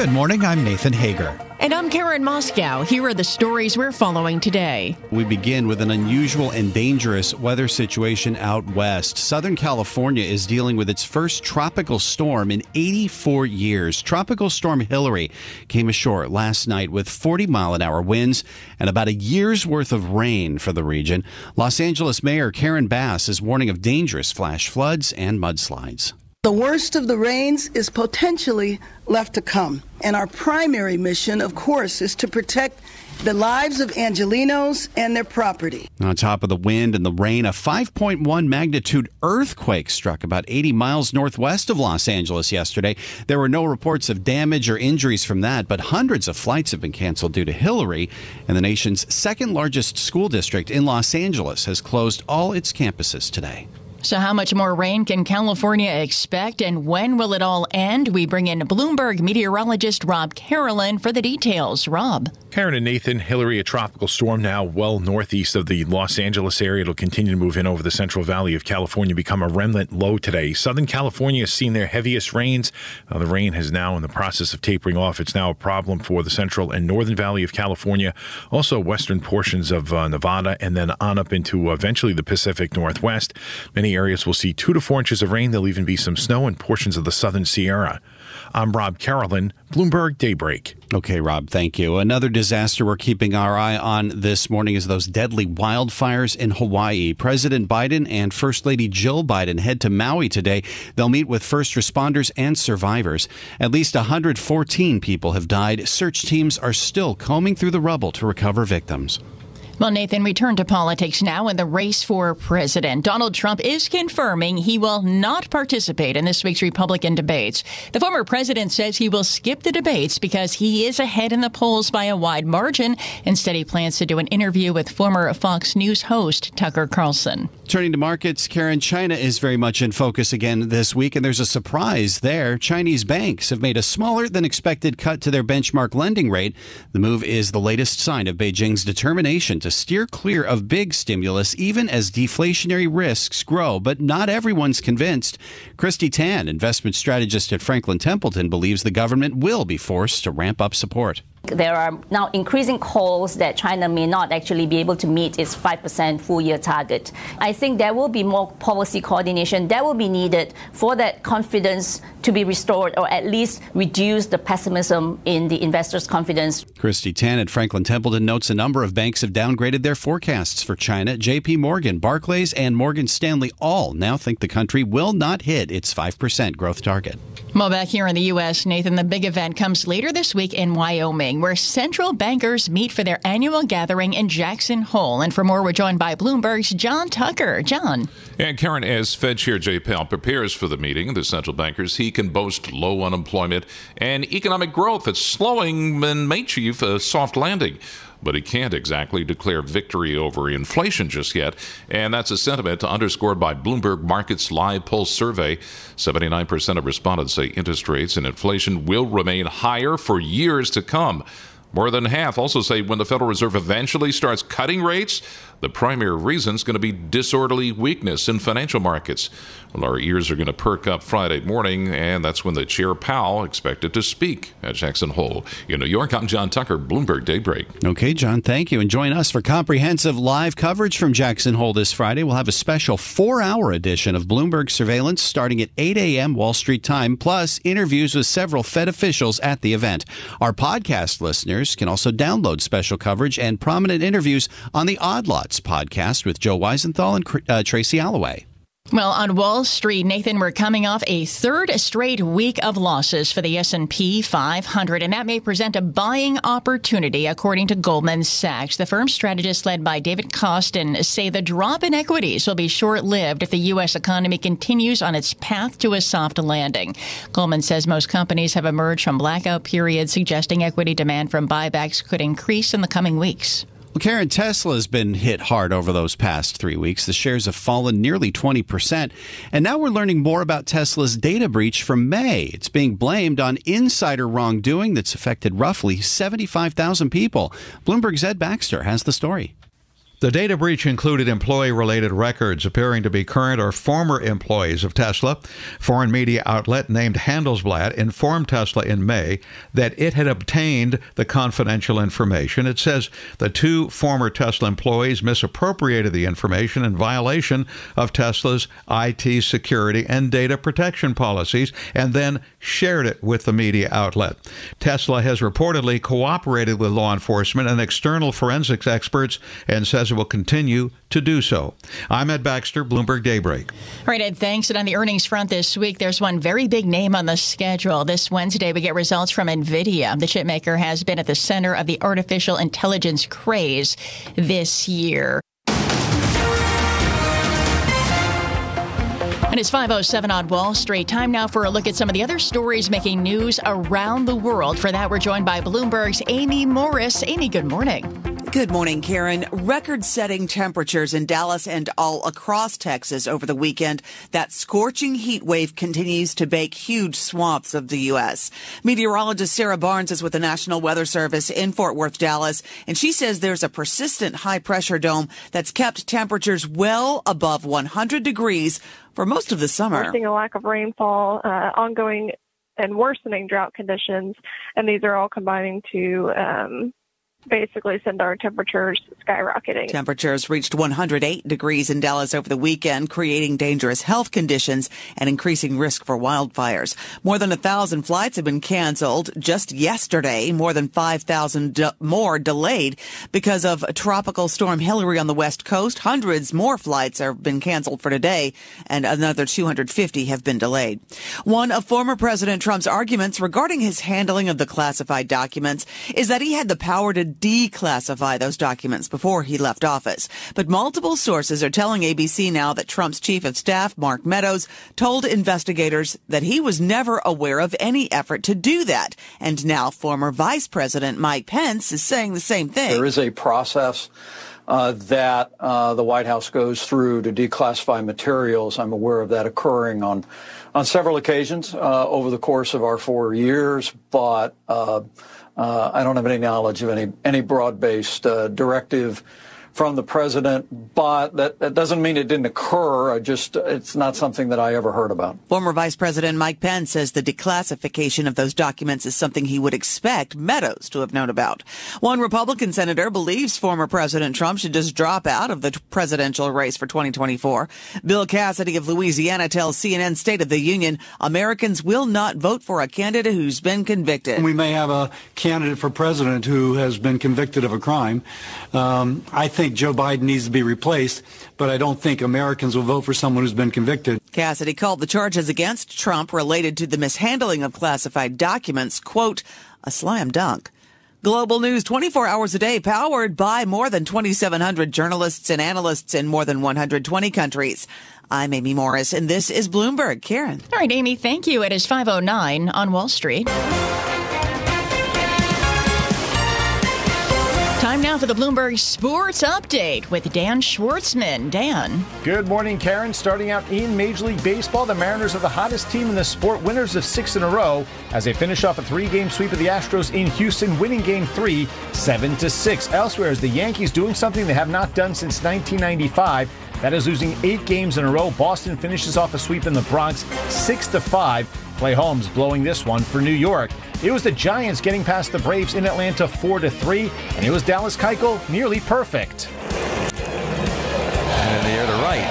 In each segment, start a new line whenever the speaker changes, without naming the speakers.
Good morning. I'm Nathan Hager.
And I'm Karen Moskow. Here are the stories we're following today.
We begin with an unusual and dangerous weather situation out west. Southern California is dealing with its first tropical storm in 84 years. Tropical Storm Hilary came ashore last night with 40 mile an hour winds and about a year's worth of rain for the region. Los Angeles Mayor Karen Bass is warning of dangerous flash floods and mudslides.
The worst of the rains is potentially left to come. And our primary mission, of course, is to protect the lives of Angelenos and their property.
On top of the wind and the rain, a 5.1 magnitude earthquake struck about 80 miles northwest of Los Angeles yesterday. There were no reports of damage or injuries from that, but hundreds of flights have been canceled due to Hilary, And the nation's second largest school district in Los Angeles has closed all its campuses today.
So, how much more rain can California expect, and when will it all end? We bring in Bloomberg meteorologist Rob Carolan for the details. Rob.
Karen and Nathan, Hilary, a tropical storm now well northeast of the Los Angeles area. It'll continue to move in over the Central Valley of California, become a remnant low today. Southern California has seen their heaviest rains. Uh, the rain has now in the process of tapering off. It's now a problem for the Central and Northern Valley of California, also western portions of uh, Nevada, and then on up into uh, eventually the Pacific Northwest. Many areas will see two to four inches of rain. There'll even be some snow in portions of the southern Sierra. I'm Rob Carolan, Bloomberg Daybreak.
Okay, Rob, thank you. Another disaster we're keeping our eye on this morning is those deadly wildfires in Hawaii. President Biden and First Lady Jill Biden head to Maui today. They'll meet with first responders and survivors. At least 114 people have died. Search teams are still combing through the rubble to recover victims.
Well, Nathan, we turn to politics now in the race for president. Donald Trump is confirming he will not participate in this week's Republican debates. The former president says he will skip the debates because he is ahead in the polls by a wide margin. Instead, he plans to do an interview with former Fox News host Tucker Carlson.
Turning to markets, Karen, China is very much in focus again this week, and there's a surprise there. Chinese banks have made a smaller than expected cut to their benchmark lending rate. The move is the latest sign of Beijing's determination to steer clear of big stimulus even as deflationary risks grow, but not everyone's convinced. Christy Tan, investment strategist at Franklin Templeton, believes the government will be forced to ramp up support.
There are now increasing calls that China may not actually be able to meet its 5% full year target. I think there will be more policy coordination that will be needed for that confidence to be restored or at least reduce the pessimism in the investors' confidence.
Christy Tan at Franklin Templeton notes a number of banks have downgraded their forecasts for China. JP Morgan, Barclays, and Morgan Stanley all now think the country will not hit its 5% growth target.
Well, back here in the U.S., Nathan, the big event comes later this week in Wyoming, where central bankers meet for their annual gathering in Jackson Hole. And for more, we're joined by Bloomberg's John Tucker. John.
And Karen, as Fed Chair Jay Powell prepares for the meeting, the central bankers, he can boast low unemployment and economic growth that's slowing and may achieve a uh, soft landing but he can't exactly declare victory over inflation just yet. And that's a sentiment underscored by Bloomberg Markets Live Pulse survey. 79% of respondents say interest rates and inflation will remain higher for years to come. More than half also say when the Federal Reserve eventually starts cutting rates, the primary reason is going to be disorderly weakness in financial markets. Well, our ears are going to perk up Friday morning, and that's when the Chair Powell expected to speak at Jackson Hole. In New York, I'm John Tucker, Bloomberg Daybreak.
Okay, John, thank you. And join us for comprehensive live coverage from Jackson Hole this Friday. We'll have a special four hour edition of Bloomberg Surveillance starting at 8 a.m. Wall Street time, plus interviews with several Fed officials at the event. Our podcast listeners can also download special coverage and prominent interviews on the Odd Lot podcast with Joe Weisenthal and uh, Tracy Alloway.
Well, on Wall Street, Nathan, we're coming off a third straight week of losses for the S&P 500, and that may present a buying opportunity, according to Goldman Sachs. The firm's strategists led by David Kostin, say the drop in equities will be short-lived if the U.S. economy continues on its path to a soft landing. Goldman says most companies have emerged from blackout periods, suggesting equity demand from buybacks could increase in the coming weeks.
Well, Karen, Tesla has been hit hard over those past three weeks. The shares have fallen nearly 20%. And now we're learning more about Tesla's data breach from May. It's being blamed on insider wrongdoing that's affected roughly 75,000 people. Bloomberg's Ed Baxter has the story.
The data breach included employee related records appearing to be current or former employees of Tesla. Foreign media outlet named Handelsblatt informed Tesla in May that it had obtained the confidential information. It says the two former Tesla employees misappropriated the information in violation of Tesla's IT security and data protection policies and then shared it with the media outlet. Tesla has reportedly cooperated with law enforcement and external forensics experts and says it will continue to do so. I'm Ed Baxter, Bloomberg Daybreak.
All right, Ed, thanks. And on the earnings front this week, there's one very big name on the schedule. This Wednesday, we get results from NVIDIA. The chipmaker has been at the center of the artificial intelligence craze this year. It's 507 on Wall Street. Time now for a look at some of the other stories making news around the world. For that, we're joined by Bloomberg's Amy Morris. Amy, good morning.
Good morning, Karen. Record setting temperatures in Dallas and all across Texas over the weekend. That scorching heat wave continues to bake huge swaths of the U.S. Meteorologist Sarah Barnes is with the National Weather Service in Fort Worth, Dallas, and she says there's a persistent high pressure dome that's kept temperatures well above 100 degrees for most of the summer.
We're seeing a lack of rainfall, uh, ongoing and worsening drought conditions, and these are all combining to um, basically send our temperatures skyrocketing.
Temperatures reached 108 degrees in Dallas over the weekend, creating dangerous health conditions and increasing risk for wildfires. More than a thousand flights have been canceled just yesterday. More than 5,000 de- more delayed because of tropical storm Hilary on the west coast. Hundreds more flights have been canceled for today and another 250 have been delayed. One of former President Trump's arguments regarding his handling of the classified documents is that he had the power to declassify those documents before he left office. But multiple sources are telling ABC now that Trump's chief of staff, Mark Meadows, told investigators that he was never aware of any effort to do that. And now former Vice President Mike Pence is saying the same thing.
There is a process. Uh, that uh, the White House goes through to declassify materials. I'm aware of that occurring on on several occasions uh, over the course of our four years, but uh, I don't have any knowledge of any any broad-based uh, directive from the president, but that, that doesn't mean it didn't occur. I just, it's not something that I ever heard about.
Former Vice President Mike Pence says the declassification of those documents is something he would expect Meadows to have known about. One Republican senator believes former President Trump should just drop out of the presidential race for 2024. Bill Cassidy of Louisiana tells CNN State of the Union Americans will not vote for a candidate who's been convicted.
We may have a candidate for president who has been convicted of a crime. Um, I think think Joe Biden needs to be replaced, but I don't think Americans will vote for someone who's been convicted.
Cassidy called the charges against Trump related to the mishandling of classified documents, quote, a slam dunk. Global news 24 hours a day, powered by more than 2,700 journalists and analysts in more than 120 countries. I'm Amy Morris, and this is Bloomberg. Karen.
All right, Amy, thank you. It is 509 on Wall Street. Time now for the Bloomberg Sports Update with Dan Schwartzman. Dan.
Good morning, Karen. Starting out in Major League Baseball, the Mariners are the hottest team in the sport, winners of six in a row, as they finish off a three-game sweep of the Astros in Houston, winning Game Three, seven to six. Elsewhere, is the Yankees doing something they have not done since 1995. That is losing eight games in a row. Boston finishes off a sweep in the Bronx, six to five. Clay Holmes blowing this one for New York. It was the Giants getting past the Braves in Atlanta 4 to 3, and it was Dallas Keuchel nearly perfect.
And in the air to right,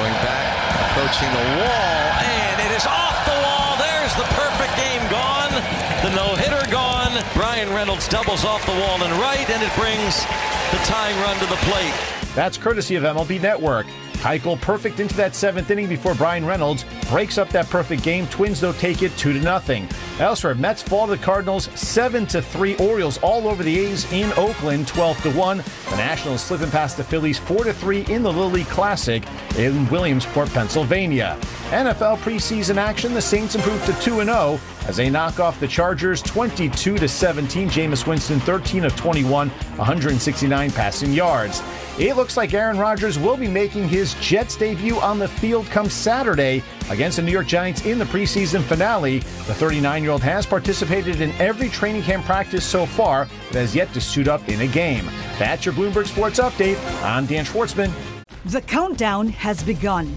going back, approaching the wall, and it is off the wall. There's the perfect game gone. The no-hitter gone. Bryan Reynolds doubles off the wall and right, and it brings the tying run to the plate.
That's courtesy of MLB Network. Keuchel perfect into that seventh inning before Bryan Reynolds breaks up that perfect game. Twins though take it two to nothing. Elsewhere, Mets fall to the Cardinals seven to three. Orioles all over the A's in Oakland twelve to one. The Nationals slipping past the Phillies four to three in the League Classic in Williamsport, Pennsylvania. NFL preseason action: the Saints improved to two and zero as they knock off the Chargers 22 to 17. Jameis Winston 13 of 21, 169 passing yards. It looks like Aaron Rodgers will be making his Jets debut on the field come Saturday against the New York Giants in the preseason finale. The 39 year old has participated in every training camp practice so far, but has yet to suit up in a game. That's your Bloomberg Sports Update. I'm Dan Schwartzman.
The countdown has begun.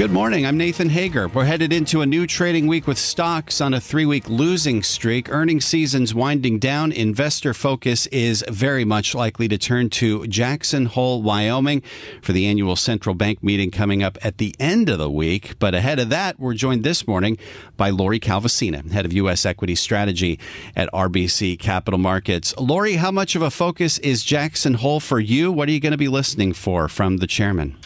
Good morning. I'm Nathan Hager. We're headed into a new trading week with stocks on a three week losing streak. Earnings season's winding down. Investor focus is very much likely to turn to Jackson Hole, Wyoming for the annual central bank meeting coming up at the end of the week. But ahead of that, we're joined this morning by Lori Calvasina, head of U.S. equity strategy at RBC Capital Markets. Lori, how much of a focus is Jackson Hole for you? What are you going to be listening for from the chairman?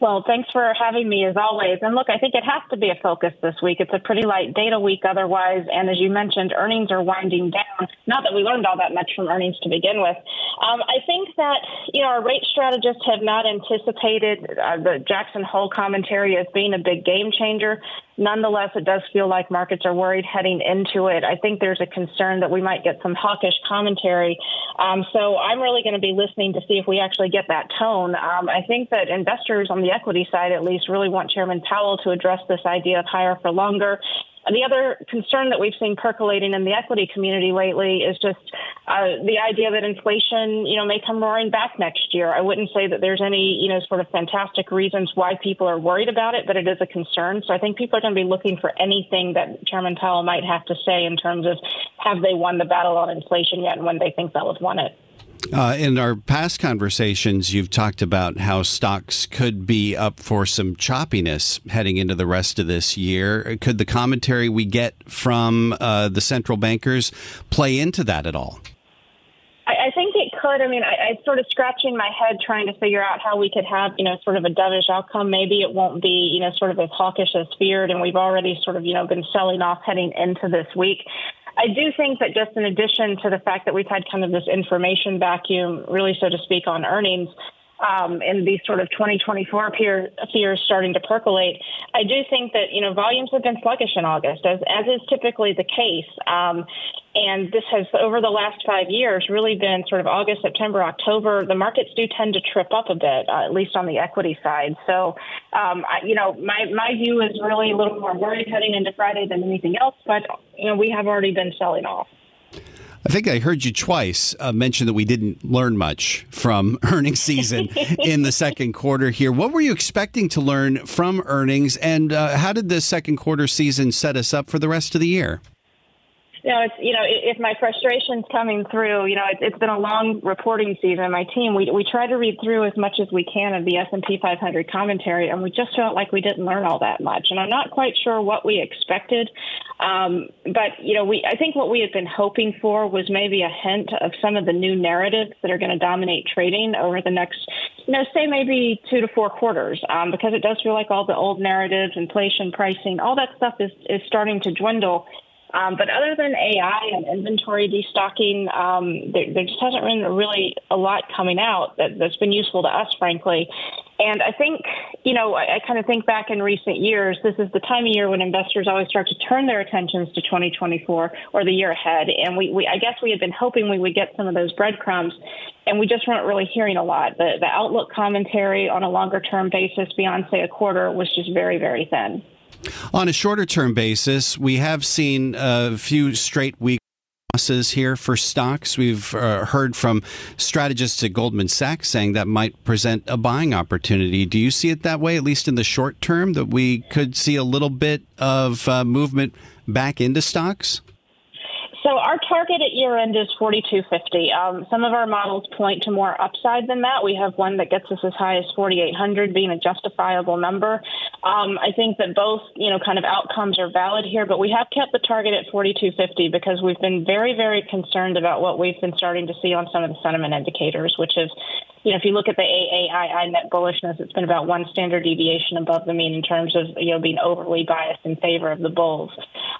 Well, thanks for having me as always. And look, I think it has to be a focus this week. It's a pretty light data week otherwise. And as you mentioned, earnings are winding down. Not that we learned all that much from earnings to begin with. Um, I think that, you know, our rate strategists have not anticipated uh, the Jackson Hole commentary as being a big game changer. Nonetheless, it does feel like markets are worried heading into it. I think there's a concern that we might get some hawkish commentary. Um, so I'm really going to be listening to see if we actually get that tone. Um, I think that investors on the equity side, at least, really want Chairman Powell to address this idea of higher for longer. The other concern that we've seen percolating in the equity community lately is just uh, the idea that inflation, you know, may come roaring back next year. I wouldn't say that there's any, you know, sort of fantastic reasons why people are worried about it, but it is a concern. So I think people are going to be looking for anything that Chairman Powell might have to say in terms of have they won the battle on inflation yet and when they think they'll have won it.
Uh, in our past conversations, you've talked about how stocks could be up for some choppiness heading into the rest of this year. Could the commentary we get from uh, the central bankers play into that at all?
I, I think it could. I mean, I, I sort of scratching my head trying to figure out how we could have, you know, sort of a dovish outcome. Maybe it won't be, you know, sort of as hawkish as feared, and we've already sort of, you know, been selling off heading into this week. I do think that just in addition to the fact that we've had kind of this information vacuum, really, so to speak, on earnings, um, and these sort of 2024 peer, fears starting to percolate, I do think that you know volumes have been sluggish in August, as as is typically the case. Um, and this has over the last five years really been sort of August, September, October. The markets do tend to trip up a bit, uh, at least on the equity side. So, um, I, you know, my my view is really a little more worried heading into Friday than anything else. But you know, we have already been selling off.
I think I heard you twice uh, mention that we didn't learn much from earnings season in the second quarter here. What were you expecting to learn from earnings, and uh, how did the second quarter season set us up for the rest of the year?
You know, it's you know, if my frustration's coming through, you know, it's, it's been a long reporting season. My team, we we try to read through as much as we can of the S and P 500 commentary, and we just felt like we didn't learn all that much. And I'm not quite sure what we expected, um, but you know, we I think what we had been hoping for was maybe a hint of some of the new narratives that are going to dominate trading over the next, you know, say maybe two to four quarters, um, because it does feel like all the old narratives, inflation, pricing, all that stuff is is starting to dwindle um, but other than AI and inventory destocking, um, there, there, just hasn't been really a lot coming out that, has been useful to us, frankly. And I think, you know, I, I kind of think back in recent years, this is the time of year when investors always start to turn their attentions to 2024 or the year ahead. And we, we I guess we had been hoping we would get some of those breadcrumbs, and we just weren't really hearing a lot. The, the outlook commentary on a longer term basis beyond, say, a quarter was just very, very thin.
On a shorter term basis, we have seen a few straight weeks losses here for stocks. We've uh, heard from strategists at Goldman Sachs saying that might present a buying opportunity. Do you see it that way, at least in the short term, that we could see a little bit of uh, movement back into stocks?
So our target at year end is 4250. Um, some of our models point to more upside than that. We have one that gets us as high as 4800 being a justifiable number. Um, I think that both, you know, kind of outcomes are valid here, but we have kept the target at 4250 because we've been very, very concerned about what we've been starting to see on some of the sentiment indicators, which is you know, if you look at the AAII net bullishness, it's been about one standard deviation above the mean in terms of, you know, being overly biased in favor of the bulls.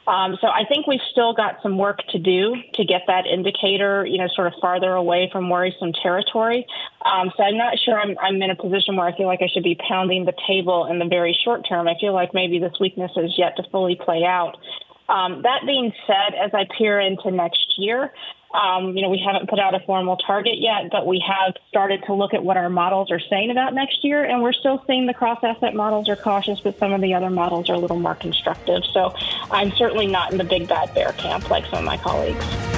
Um, so I think we've still got some work to do to get that indicator, you know, sort of farther away from worrisome territory. Um, so I'm not sure I'm, I'm in a position where I feel like I should be pounding the table in the very short term. I feel like maybe this weakness is yet to fully play out. Um, that being said, as I peer into next year, um, you know, we haven't put out a formal target yet, but we have started to look at what our models are saying about next year, and we're still seeing the cross asset models are cautious, but some of the other models are a little more constructive. So I'm certainly not in the big bad bear camp like some of my colleagues.